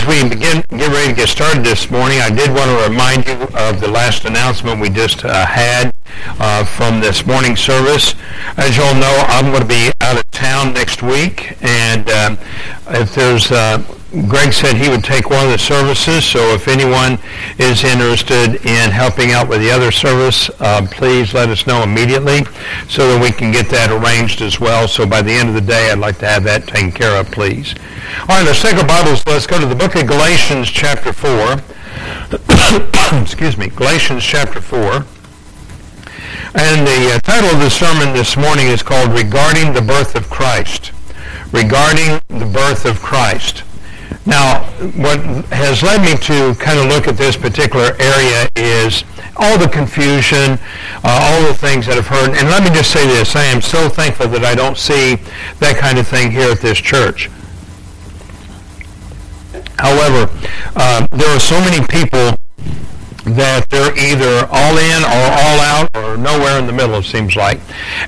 as we begin, get ready to get started this morning, I did want to remind you of the last announcement we just uh, had uh, from this morning service. As you all know, I'm going to be out of town next week, and um, if there's uh, Greg said he would take one of the services, so if anyone is interested in helping out with the other service, uh, please let us know immediately so that we can get that arranged as well. So by the end of the day, I'd like to have that taken care of, please. All right, let's take our Bibles. Let's go to the book of Galatians chapter 4. Excuse me, Galatians chapter 4. And the uh, title of the sermon this morning is called Regarding the Birth of Christ. Regarding the Birth of Christ. Now, what has led me to kind of look at this particular area is all the confusion, uh, all the things that I've heard. And let me just say this. I am so thankful that I don't see that kind of thing here at this church. However, uh, there are so many people that they're either all in or all out or nowhere in the middle, it seems like.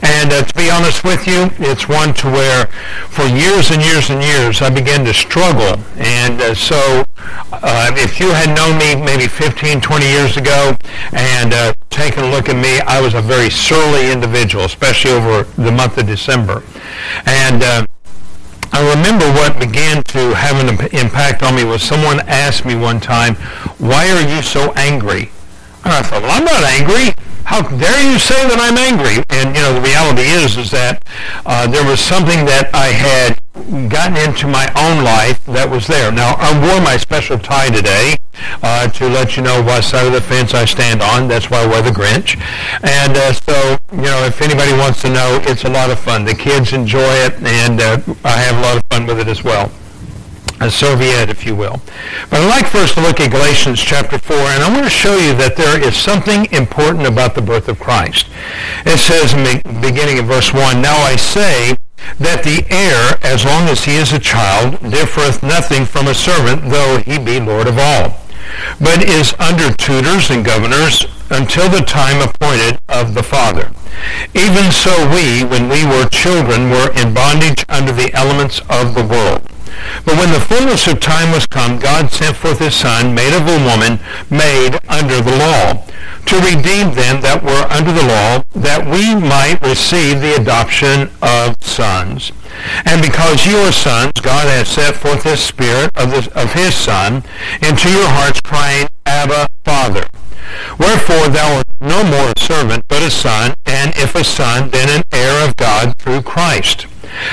And uh, to be honest with you, it's one to where for years and years and years I began to struggle. And uh, so uh, if you had known me maybe 15, 20 years ago and uh, taken a look at me, I was a very surly individual, especially over the month of December. And uh, I remember what began to have an impact on me was someone asked me one time, why are you so angry? And I thought, well, I'm not angry. How dare you say that I'm angry? And, you know, the reality is, is that uh, there was something that I had gotten into my own life that was there. Now, I wore my special tie today uh, to let you know what side of the fence I stand on. That's why I wear the Grinch. And uh, so, you know, if anybody wants to know, it's a lot of fun. The kids enjoy it, and uh, I have a lot of fun with it as well. A Soviet, if you will. But I'd like first to look at Galatians chapter 4, and I want to show you that there is something important about the birth of Christ. It says in the beginning of verse 1, Now I say, that the heir, as long as he is a child, differeth nothing from a servant, though he be Lord of all, but is under tutors and governors until the time appointed of the Father. Even so we, when we were children, were in bondage under the elements of the world. But when the fullness of time was come, God sent forth his Son, made of a woman, made under the law, to redeem them that were under the law, that we might receive the adoption of sons. And because you are sons, God has set forth his Spirit of, the, of his Son into your hearts, crying, Abba, Father. Wherefore thou art no more a servant, but a son, and if a son, then an heir of God through Christ.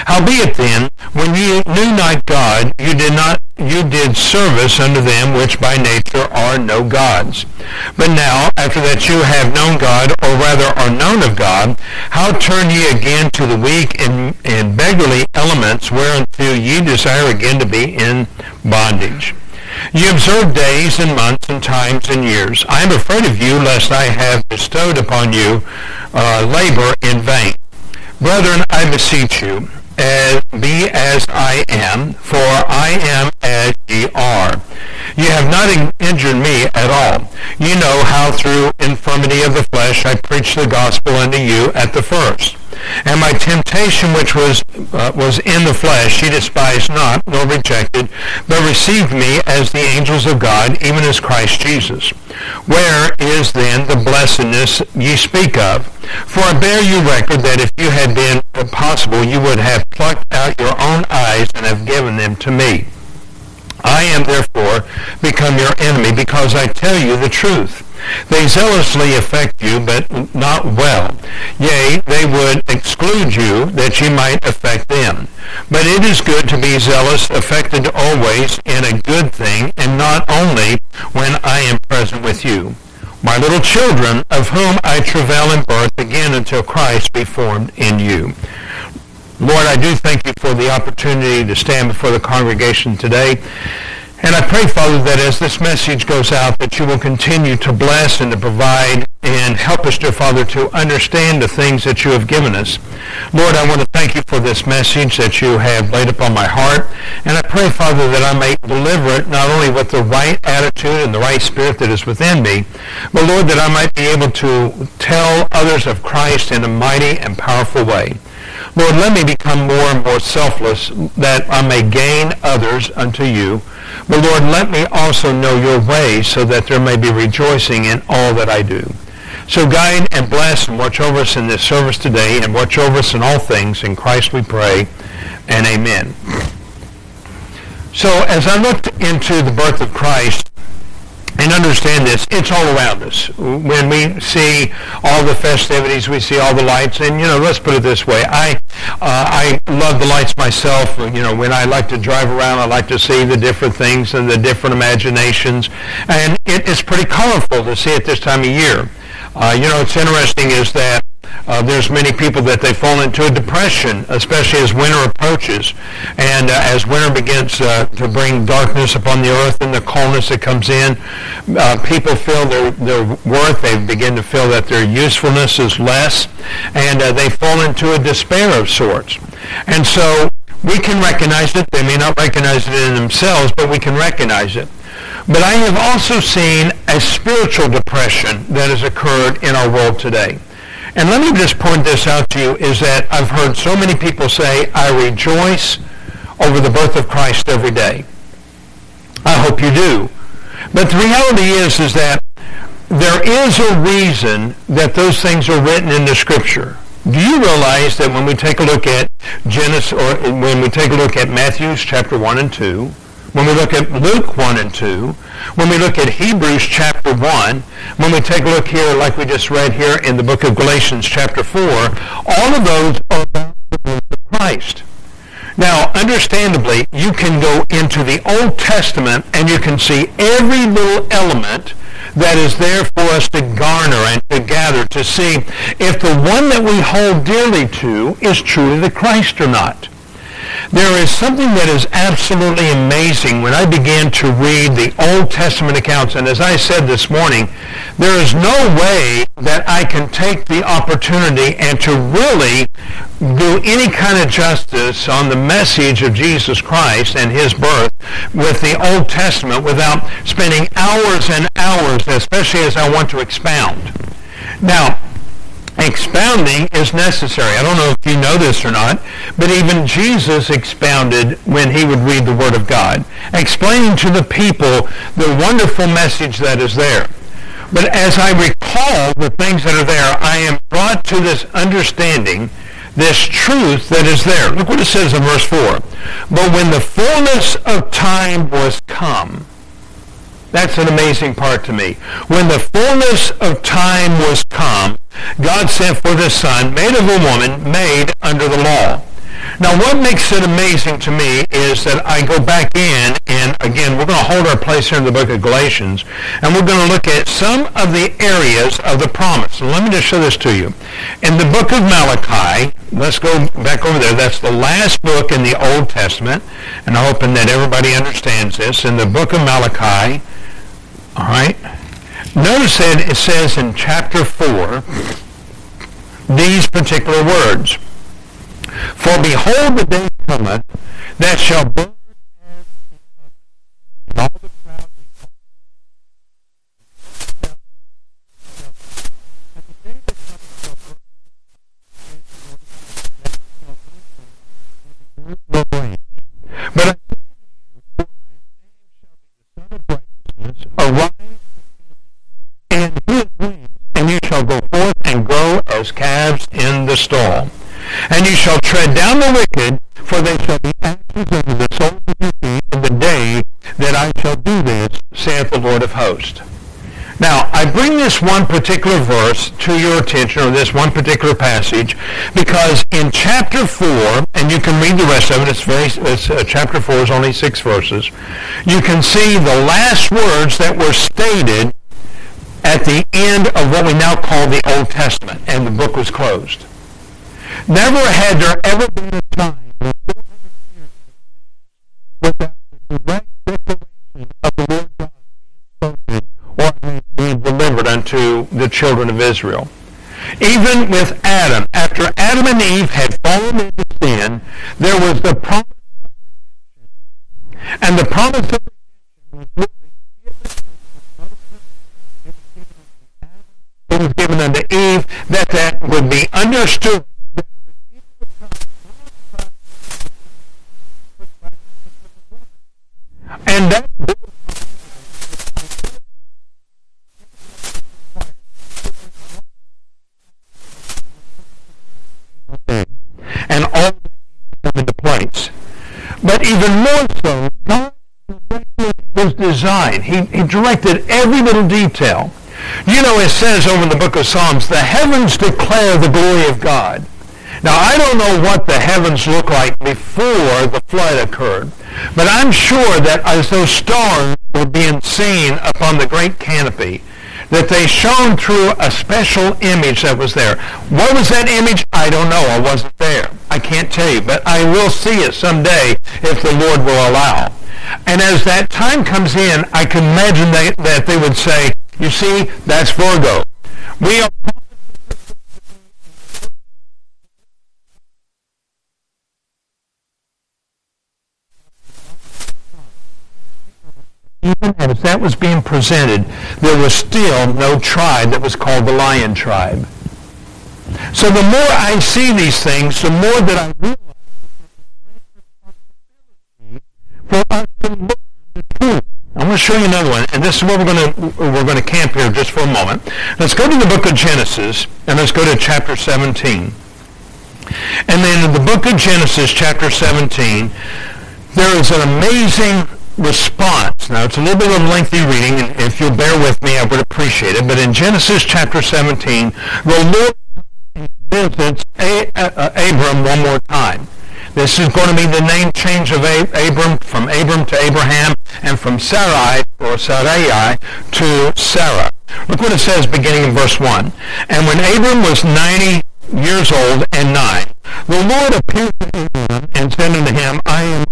Howbeit then, when ye knew not God, you did not you did service unto them which by nature are no gods. But now, after that you have known God, or rather are known of God, how turn ye again to the weak and, and beggarly elements whereunto ye desire again to be in bondage? Ye observe days and months and times and years. I am afraid of you, lest I have bestowed upon you uh, labor in vain. Brethren, I beseech you, as, be as I am, for I am as ye are. Ye have not in- injured me at all. Ye know how through infirmity of the flesh I preached the gospel unto you at the first. And my temptation which was, uh, was in the flesh she despised not, nor rejected, but received me as the angels of God, even as Christ Jesus. Where is then the blessedness ye speak of? For I bear you record that if you had been possible, you would have plucked out your own eyes and have given them to me. I am therefore become your enemy because I tell you the truth. They zealously affect you, but not well. Yea, they would exclude you, that ye might affect them. But it is good to be zealous, affected always in a good thing, and not only when I am present with you. My little children, of whom I travail in birth again until Christ be formed in you. Lord, I do thank you for the opportunity to stand before the congregation today. And I pray, Father, that as this message goes out, that you will continue to bless and to provide and help us, dear Father, to understand the things that you have given us. Lord, I want to thank you for this message that you have laid upon my heart. And I pray, Father, that I may deliver it not only with the right attitude and the right spirit that is within me, but Lord, that I might be able to tell others of Christ in a mighty and powerful way. Lord, let me become more and more selfless that I may gain others unto you. But Lord, let me also know your ways so that there may be rejoicing in all that I do. So guide and bless and watch over us in this service today and watch over us in all things. In Christ we pray and amen. So as I looked into the birth of Christ, and understand this, it's all around us. When we see all the festivities, we see all the lights, and you know, let's put it this way: I uh, I love the lights myself. You know, when I like to drive around, I like to see the different things and the different imaginations, and it is pretty colorful to see at this time of year. Uh, you know, what's interesting is that uh, there's many people that they fall into a depression, especially as winter approaches. And uh, as winter begins uh, to bring darkness upon the earth and the coldness that comes in, uh, people feel their, their worth. They begin to feel that their usefulness is less. And uh, they fall into a despair of sorts. And so we can recognize it. They may not recognize it in themselves, but we can recognize it. But I have also seen a spiritual depression that has occurred in our world today. And let me just point this out to you is that I've heard so many people say, I rejoice over the birth of Christ every day. I hope you do. But the reality is, is that there is a reason that those things are written in the scripture. Do you realize that when we take a look at Genesis, or when we take a look at Matthew's chapter 1 and 2, when we look at Luke 1 and 2, when we look at Hebrews chapter 1, when we take a look here, like we just read here in the book of Galatians chapter 4, all of those are about the of Christ. Now, understandably, you can go into the Old Testament and you can see every little element that is there for us to garner and to gather to see if the one that we hold dearly to is truly the Christ or not. There is something that is absolutely amazing when I began to read the Old Testament accounts. And as I said this morning, there is no way that I can take the opportunity and to really do any kind of justice on the message of Jesus Christ and his birth with the Old Testament without spending hours and hours, especially as I want to expound. Now, expounding is necessary. I don't know if you know this or not, but even Jesus expounded when he would read the Word of God, explaining to the people the wonderful message that is there. But as I recall the things that are there, I am brought to this understanding, this truth that is there. Look what it says in verse 4. But when the fullness of time was come, that's an amazing part to me. When the fullness of time was come, God sent forth his son, made of a woman, made under the law. Now, what makes it amazing to me is that I go back in, and again, we're going to hold our place here in the book of Galatians, and we're going to look at some of the areas of the promise. And let me just show this to you. In the book of Malachi, let's go back over there. That's the last book in the Old Testament, and I'm hoping that everybody understands this. In the book of Malachi, all right, notice that it says in chapter 4 these particular words. For behold, the day cometh that shall burn all the But I arise in his wings, and you shall go forth and grow as calves in the stall. And you shall tread down the wicked, for they shall be ashes under the soles of your feet in the day that I shall do this, saith the Lord of hosts. Now, I bring this one particular verse to your attention, or this one particular passage, because in chapter 4, and you can read the rest of it, it's very, it's, uh, chapter 4 is only six verses, you can see the last words that were stated at the end of what we now call the Old Testament, and the book was closed. Never had there ever been a time without the direct declaration of the Lord God being spoken or being delivered unto the children of Israel. Even with Adam, after Adam and Eve had fallen into sin, there was the promise of redemption. And the promise of redemption was it was given unto Eve that that would be understood and that and all into place. But even more so, God his design. He, he directed every little detail. You know, it says over in the book of Psalms, the heavens declare the glory of God. Now, I don't know what the heavens looked like before the flood occurred but I'm sure that as those stars were being seen upon the great canopy, that they shone through a special image that was there. What was that image? I don't know. I wasn't there. I can't tell you, but I will see it someday if the Lord will allow. And as that time comes in, I can imagine they, that they would say, you see, that's Virgo. We are even as that was being presented, there was still no tribe that was called the lion tribe. So the more I see these things, the more that I realize for us to learn the truth. I'm going to show you another one, and this is where we're going to we're going to camp here just for a moment. Let's go to the book of Genesis, and let's go to chapter 17. And then in the book of Genesis, chapter 17, there is an amazing response. Now, it's a little bit of a lengthy reading, and if you'll bear with me, I would appreciate it. But in Genesis chapter 17, the Lord visits uh, uh, Abram one more time. This is going to be the name change of Abram from Abram to Abraham and from Sarai or Sarai to Sarah. Look what it says beginning in verse 1. And when Abram was 90 years old and nine, the Lord appeared to Abram and said unto him, I am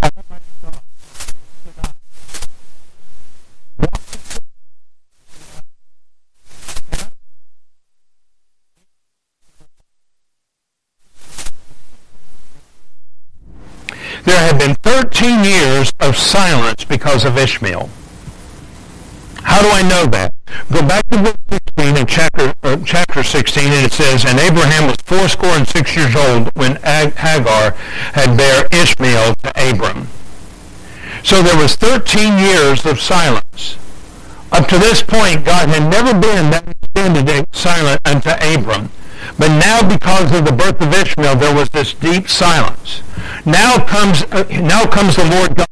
there had been 13 years of silence because of Ishmael. How do I know that? Go back to verse 16 in chapter, uh, chapter 16, and it says, And Abraham was fourscore and six years old when Hagar had bare Ishmael to Abram. So there was 13 years of silence. Up to this point, God had never been that extended silent unto Abram. But now because of the birth of Ishmael, there was this deep silence. Now comes, uh, now comes the Lord God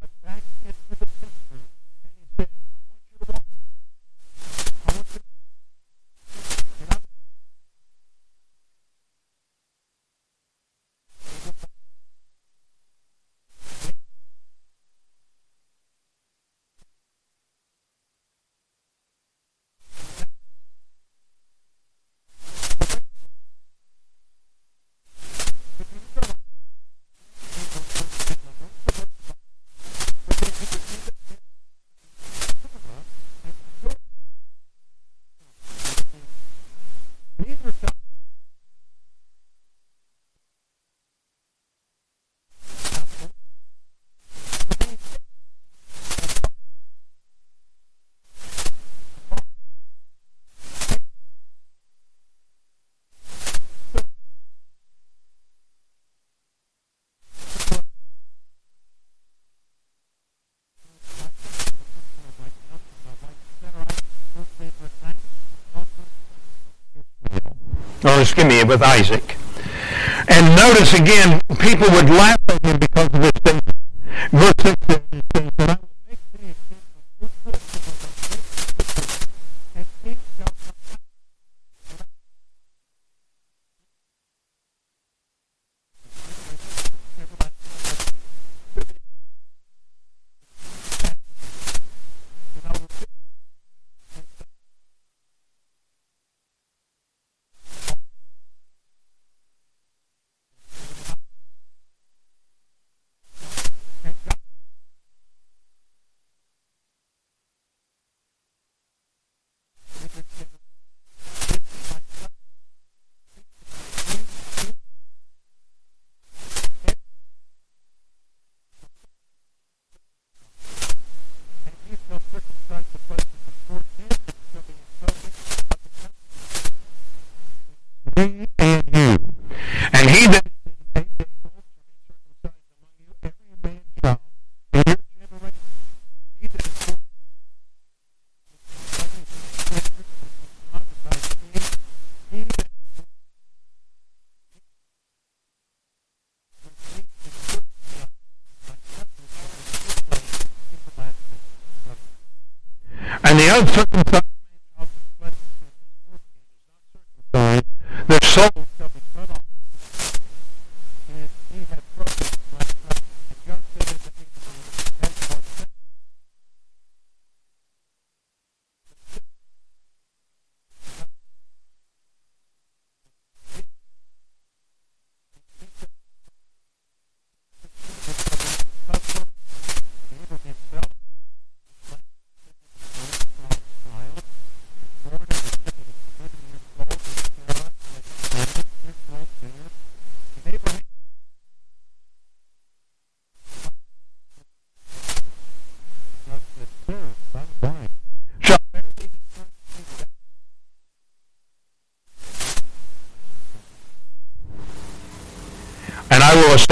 or with Isaac. And notice again, people would laugh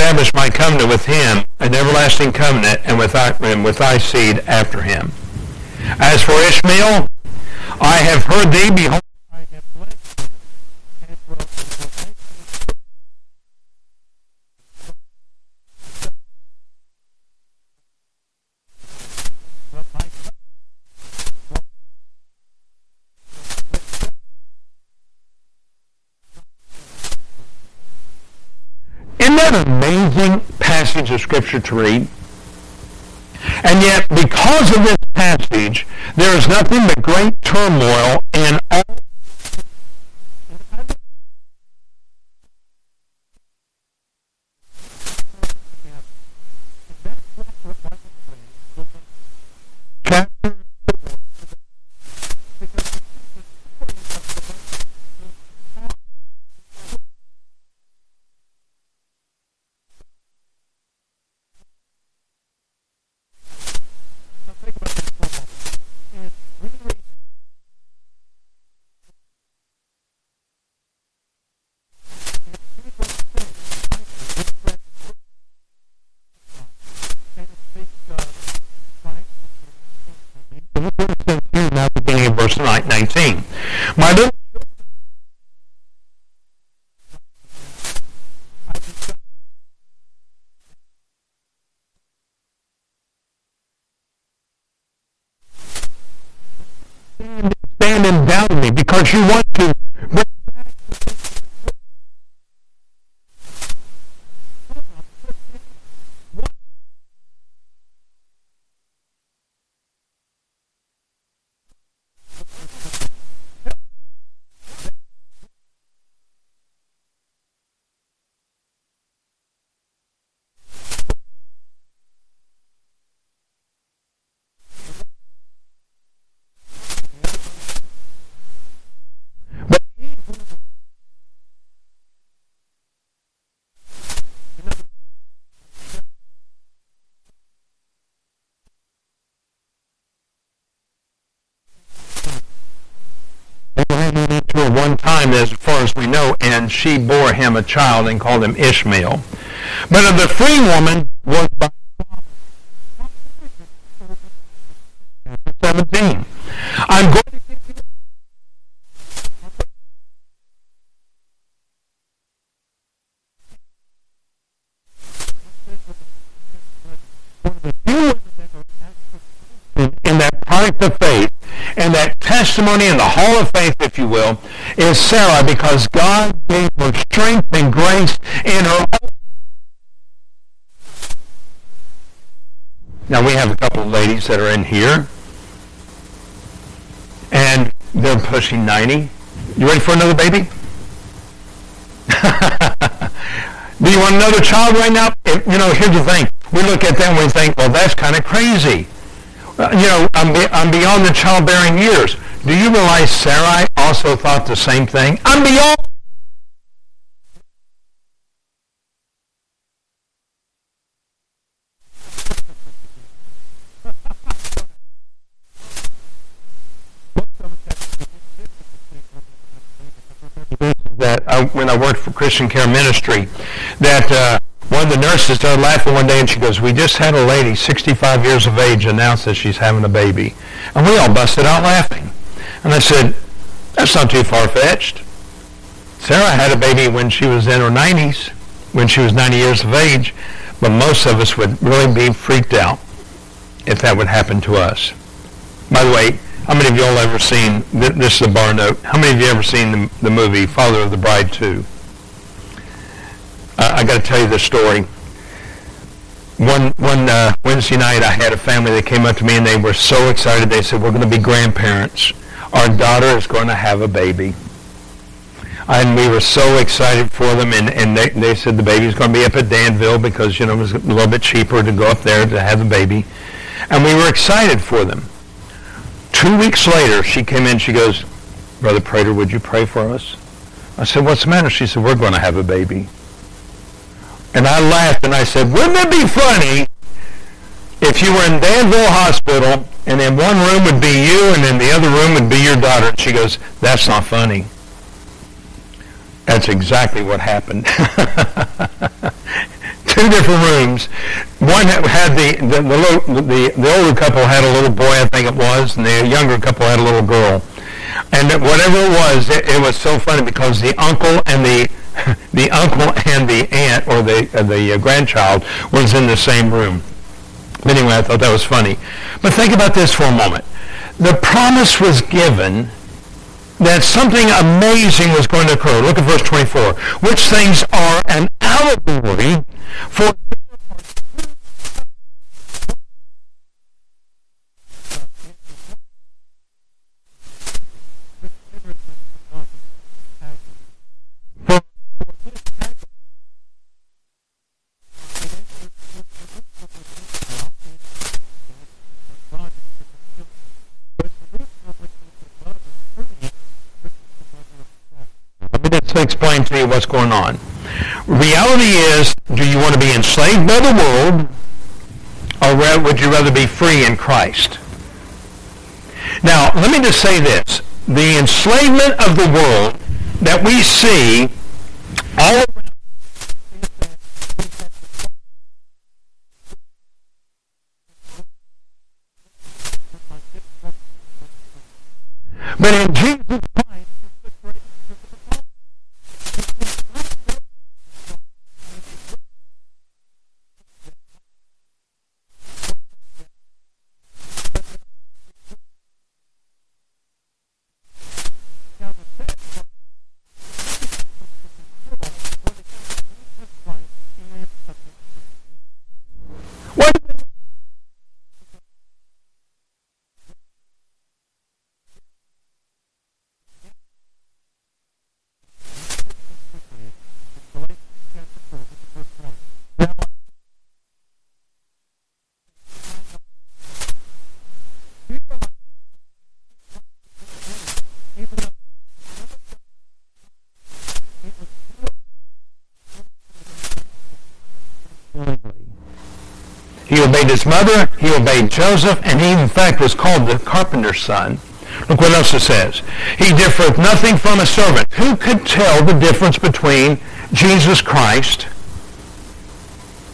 establish my covenant with him, an everlasting covenant, and with thy, with thy seed after him. As for Ishmael, I have heard thee, behold, passage of Scripture to read. And yet, because of this passage, there is nothing but great turmoil in all stand and doubt me because you want to one time, as far as we know, and she bore him a child and called him Ishmael. But of the free woman was by 17. I'm going to give you in that product of faith and that testimony in the hall of faith, if you will, is Sarah because God gave her strength and grace in her. Now we have a couple of ladies that are in here, and they're pushing 90. You ready for another baby? Do you want another child right now? If, you know, here's the thing. We look at them and we think, well, that's kind of crazy. Uh, you know, I'm, be, I'm beyond the childbearing years. Do you realize Sarai also thought the same thing? I'm beyond. that uh, when I worked for Christian Care Ministry, that uh, one of the nurses started laughing one day and she goes, we just had a lady, 65 years of age, announce that she's having a baby. And we all busted out laughing. And I said, that's not too far-fetched. Sarah had a baby when she was in her 90s, when she was 90 years of age, but most of us would really be freaked out if that would happen to us. By the way, How many of y'all ever seen, this is a bar note, how many of you ever seen the, the movie Father of the Bride 2? Uh, I got to tell you this story. One, one uh, Wednesday night I had a family that came up to me and they were so excited. They said, we're going to be grandparents. Our daughter is going to have a baby. And we were so excited for them, and, and they, they said the baby's going to be up at Danville because, you know, it was a little bit cheaper to go up there to have the baby. And we were excited for them. Two weeks later, she came in. She goes, Brother Prater, would you pray for us? I said, what's the matter? She said, we're going to have a baby. And I laughed and I said, wouldn't it be funny if you were in Danville Hospital and then one room would be you and then the other room would be your daughter? And she goes, that's not funny. That's exactly what happened. two different rooms. One had the the, the, little, the the older couple had a little boy, I think it was, and the younger couple had a little girl. And whatever it was, it, it was so funny because the uncle and the the uncle and the aunt or the uh, the uh, grandchild was in the same room. Anyway, I thought that was funny. But think about this for a moment. The promise was given that something amazing was going to occur. Look at verse 24. Which things are an allegory for to explain to you what's going on. Reality is, do you want to be enslaved by the world, or would you rather be free in Christ? Now, let me just say this. The enslavement of the world that we see all around But in Jesus He obeyed his mother, he obeyed Joseph, and he in fact was called the carpenter's son. Look what else it says. He differeth nothing from a servant. Who could tell the difference between Jesus Christ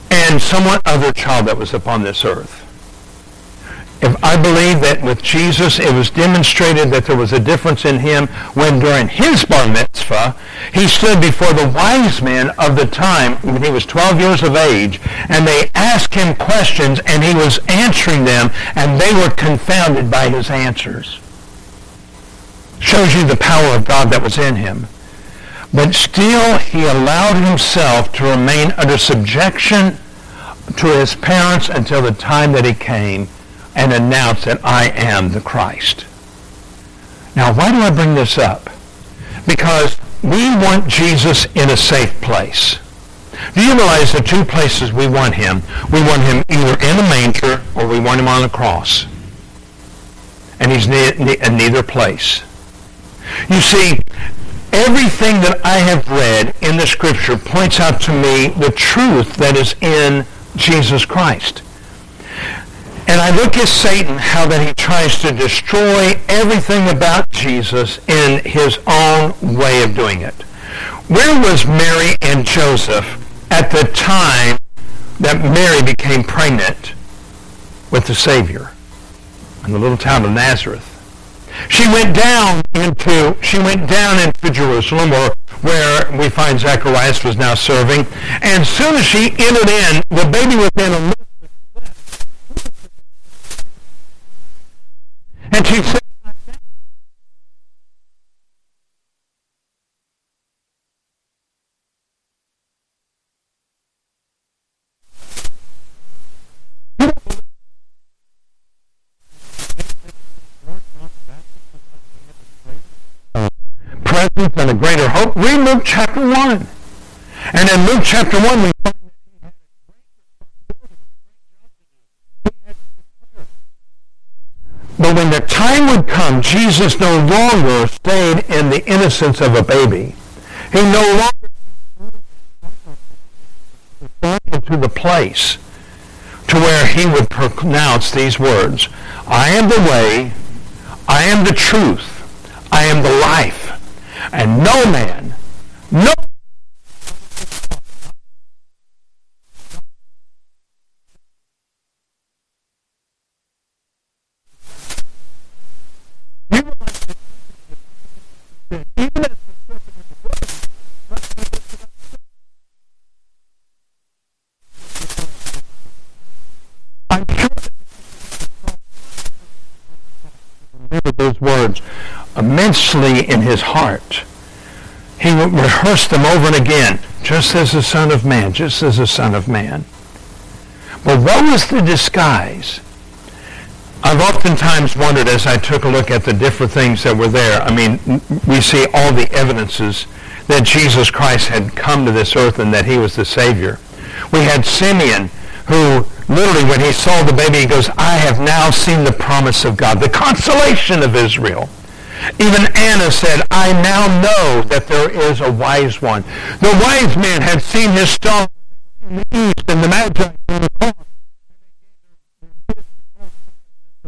and some other child that was upon this earth? I believe that with Jesus it was demonstrated that there was a difference in him when during his bar mitzvah he stood before the wise men of the time when he was 12 years of age and they asked him questions and he was answering them and they were confounded by his answers. Shows you the power of God that was in him. But still he allowed himself to remain under subjection to his parents until the time that he came and announce that I am the Christ. Now, why do I bring this up? Because we want Jesus in a safe place. Do you realize the two places we want him? We want him either in a manger or we want him on a cross. And he's in neither place. You see, everything that I have read in the scripture points out to me the truth that is in Jesus Christ. And I look at Satan, how that he tries to destroy everything about Jesus in his own way of doing it. Where was Mary and Joseph at the time that Mary became pregnant with the Savior in the little town of Nazareth? She went down into she went down into Jerusalem, or where we find Zacharias was now serving. And soon as she entered in, the baby was in a man keeps saying, and a greater hope. Read Luke chapter 1. And in Luke chapter 1, we come, Jesus no longer stayed in the innocence of a baby. He no longer to the place to where he would pronounce these words, I am the way, I am the truth, I am the life, and no man, no words immensely in his heart. He rehearsed them over and again, just as the Son of Man, just as the Son of Man. But what was the disguise? I've oftentimes wondered as I took a look at the different things that were there. I mean, we see all the evidences that Jesus Christ had come to this earth and that he was the Savior. We had Simeon who literally when he saw the baby, he goes, I have now seen the promise of God, the consolation of Israel. Even Anna said, I now know that there is a wise one. The wise man had seen his star in the east and the magi in the cross.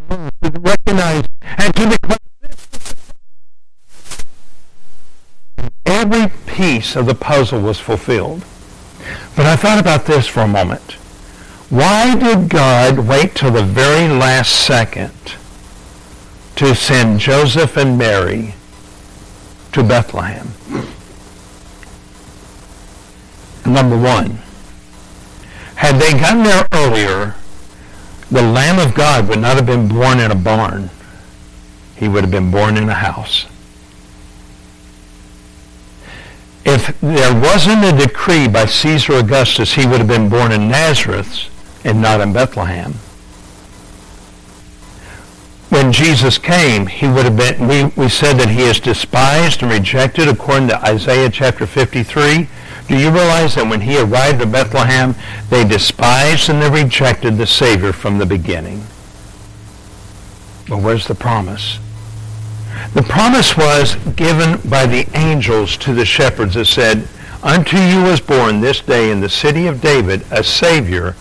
To recognize and to declare every piece of the puzzle was fulfilled. But I thought about this for a moment. Why did God wait till the very last second to send Joseph and Mary to Bethlehem? Number one, had they gotten there earlier, the Lamb of God would not have been born in a barn. He would have been born in a house. If there wasn't a decree by Caesar Augustus, he would have been born in Nazareth and not in Bethlehem. When Jesus came, he would have been, we, we said that he is despised and rejected according to Isaiah chapter 53. Do you realize that when he arrived at Bethlehem, they despised and they rejected the Savior from the beginning? Well, where's the promise? The promise was given by the angels to the shepherds that said, Unto you was born this day in the city of David a Savior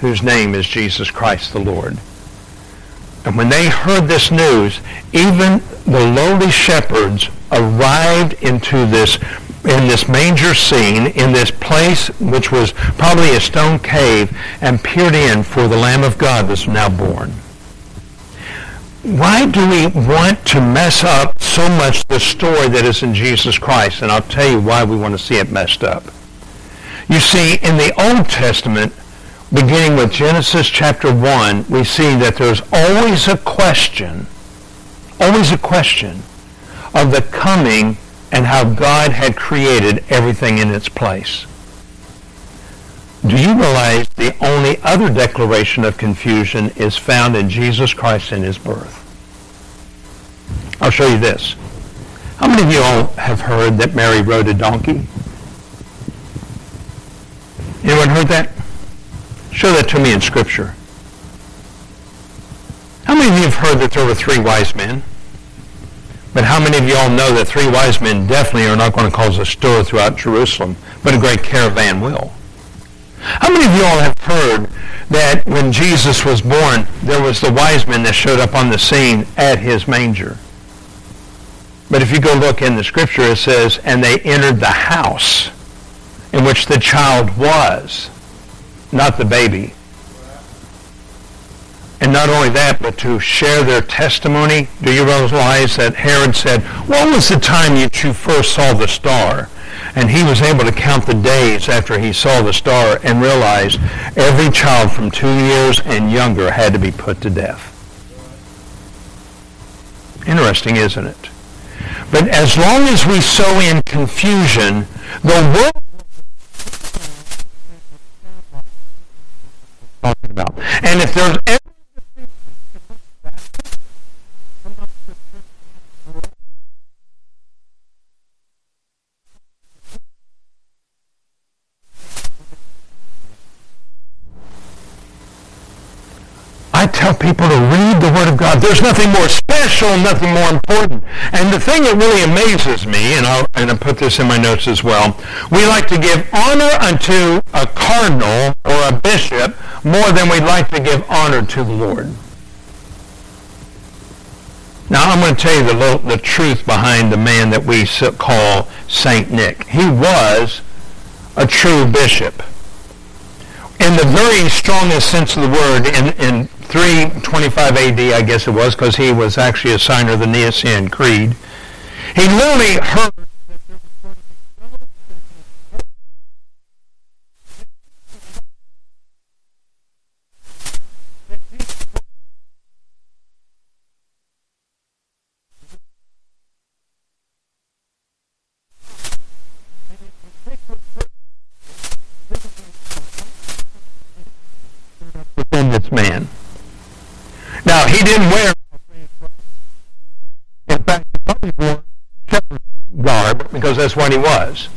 whose name is Jesus Christ the Lord. And when they heard this news, even the lowly shepherds arrived into this in this manger scene, in this place which was probably a stone cave, and peered in for the Lamb of God was now born. Why do we want to mess up so much the story that is in Jesus Christ? And I'll tell you why we want to see it messed up. You see, in the Old Testament, beginning with Genesis chapter 1, we see that there's always a question, always a question of the coming and how God had created everything in its place. Do you realize the only other declaration of confusion is found in Jesus Christ and his birth? I'll show you this. How many of you all have heard that Mary rode a donkey? Anyone heard that? Show that to me in Scripture. How many of you have heard that there were three wise men? But how many of you all know that three wise men definitely are not going to cause a stir throughout Jerusalem, but a great caravan will? How many of you all have heard that when Jesus was born, there was the wise men that showed up on the scene at his manger? But if you go look in the scripture, it says, and they entered the house in which the child was not the baby. And not only that, but to share their testimony. Do you realize that Herod said, what was the time that you first saw the star? And he was able to count the days after he saw the star and realized every child from two years and younger had to be put to death. Interesting, isn't it? But as long as we sow in confusion, the world talking about. And if there's tell people to read the Word of God. There's nothing more special, nothing more important. And the thing that really amazes me, and I'll, and I put this in my notes as well, we like to give honor unto a cardinal or a bishop more than we'd like to give honor to the Lord. Now I'm going to tell you the, little, the truth behind the man that we call Saint Nick. He was a true bishop. In the very strongest sense of the word, in, in 325 AD, I guess it was, because he was actually a signer of the Nicene Creed, he literally heard man. Now, he didn't wear, in fact, he probably wore shepherd's garb because that's what he was.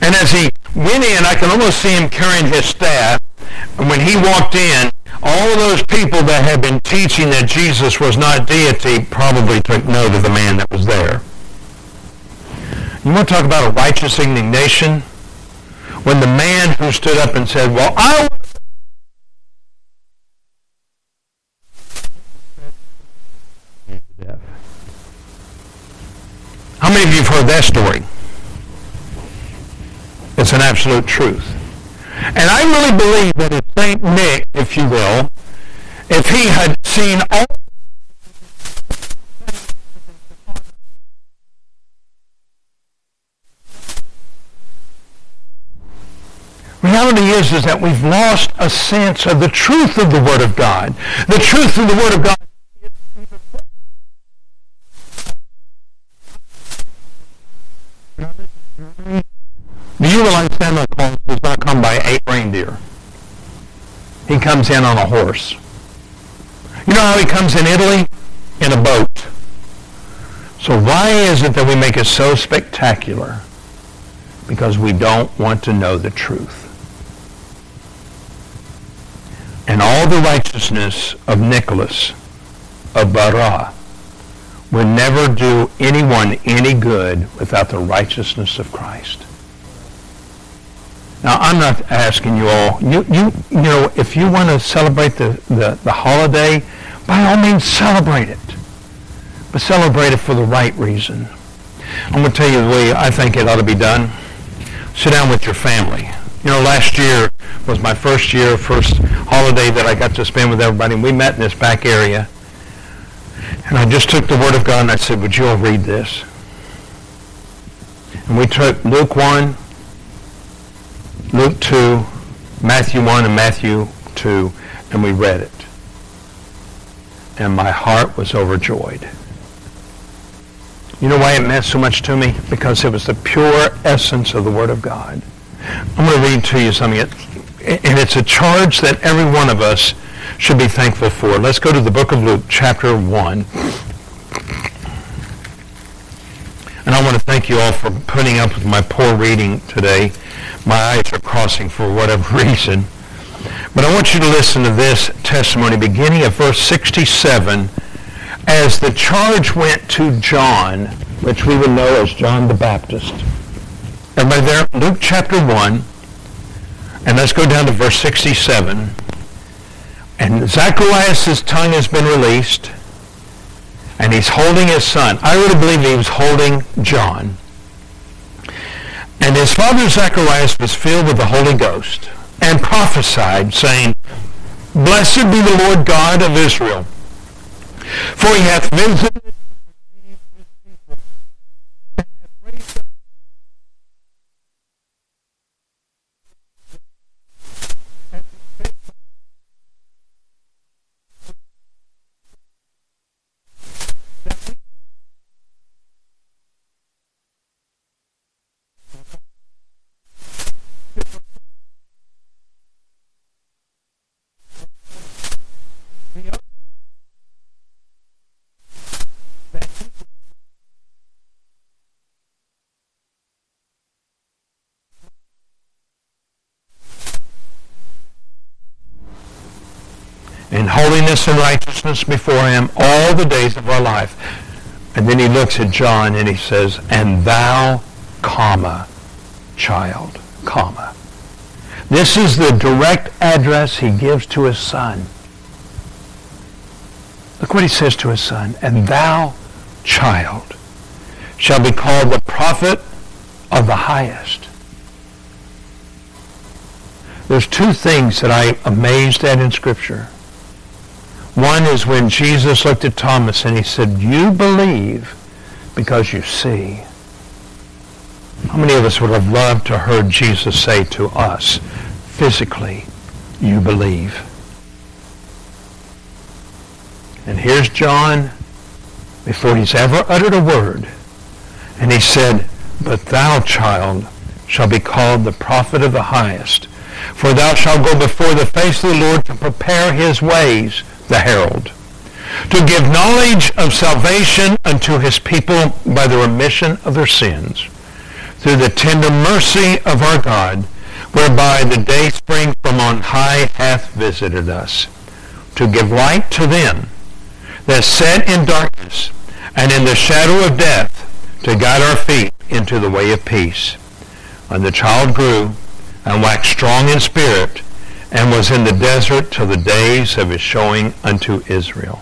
And as he went in, I can almost see him carrying his staff. And when he walked in, all of those people that had been teaching that Jesus was not deity probably took note of the man that was there. You want to talk about a righteous indignation? When the man who stood up and said, well, I How many of you have heard that story? It's an absolute truth. And I really believe that if St. Nick, if you will, if he had seen all reality is is that we've lost a sense of the truth of the Word of God. The truth of the Word of God Do you realize Santa Claus does not come by eight reindeer? He comes in on a horse. You know how he comes in Italy? In a boat. So why is it that we make it so spectacular? Because we don't want to know the truth. And all the righteousness of Nicholas, of Bara, would never do anyone any good without the righteousness of Christ. Now, I'm not asking you all, you, you, you know, if you want to celebrate the, the, the holiday, by all means celebrate it. But celebrate it for the right reason. I'm going to tell you the way I think it ought to be done. Sit down with your family. You know, last year was my first year, first holiday that I got to spend with everybody, and we met in this back area. And I just took the Word of God and I said, would you all read this? And we took Luke 1, Luke 2, Matthew 1 and Matthew 2, and we read it. And my heart was overjoyed. You know why it meant so much to me? Because it was the pure essence of the Word of God. I'm going to read to you something, and it's a charge that every one of us should be thankful for. Let's go to the book of Luke, chapter 1. And I want to thank you all for putting up with my poor reading today my eyes are crossing for whatever reason. But I want you to listen to this testimony beginning at verse 67 as the charge went to John, which we would know as John the Baptist. Everybody there? Luke chapter 1. And let's go down to verse 67. And Zacharias' tongue has been released, and he's holding his son. I really believe he was holding John. And his father Zacharias was filled with the Holy Ghost and prophesied, saying, Blessed be the Lord God of Israel, for he hath visited holiness and righteousness before him all the days of our life. And then he looks at John and he says, and thou, comma, child, comma. This is the direct address he gives to his son. Look what he says to his son. And thou, child, shall be called the prophet of the highest. There's two things that I'm amazed at in Scripture. One is when Jesus looked at Thomas and he said, you believe because you see. How many of us would have loved to heard Jesus say to us, physically, you believe? And here's John before he's ever uttered a word. And he said, But thou, child, shall be called the prophet of the highest. For thou shalt go before the face of the Lord to prepare his ways, the herald, to give knowledge of salvation unto his people by the remission of their sins, through the tender mercy of our God, whereby the day spring from on high hath visited us, to give light to them that sat in darkness and in the shadow of death, to guide our feet into the way of peace. And the child grew and waxed strong in spirit, and was in the desert till the days of his showing unto Israel.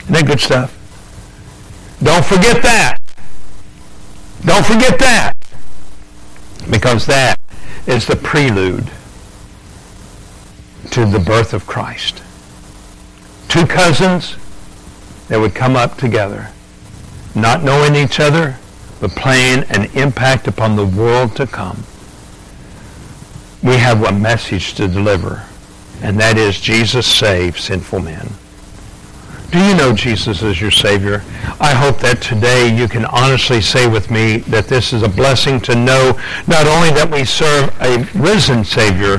Isn't that good stuff? Don't forget that. Don't forget that. Because that is the prelude to the birth of Christ. Two cousins that would come up together, not knowing each other, but playing an impact upon the world to come we have a message to deliver, and that is Jesus saves sinful men. Do you know Jesus as your Savior? I hope that today you can honestly say with me that this is a blessing to know not only that we serve a risen Savior,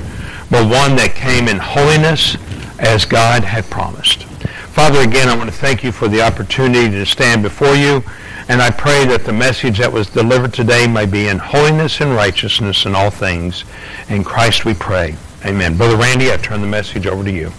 but one that came in holiness as God had promised. Father, again, I want to thank you for the opportunity to stand before you. And I pray that the message that was delivered today may be in holiness and righteousness in all things. In Christ we pray. Amen. Brother Randy, I turn the message over to you.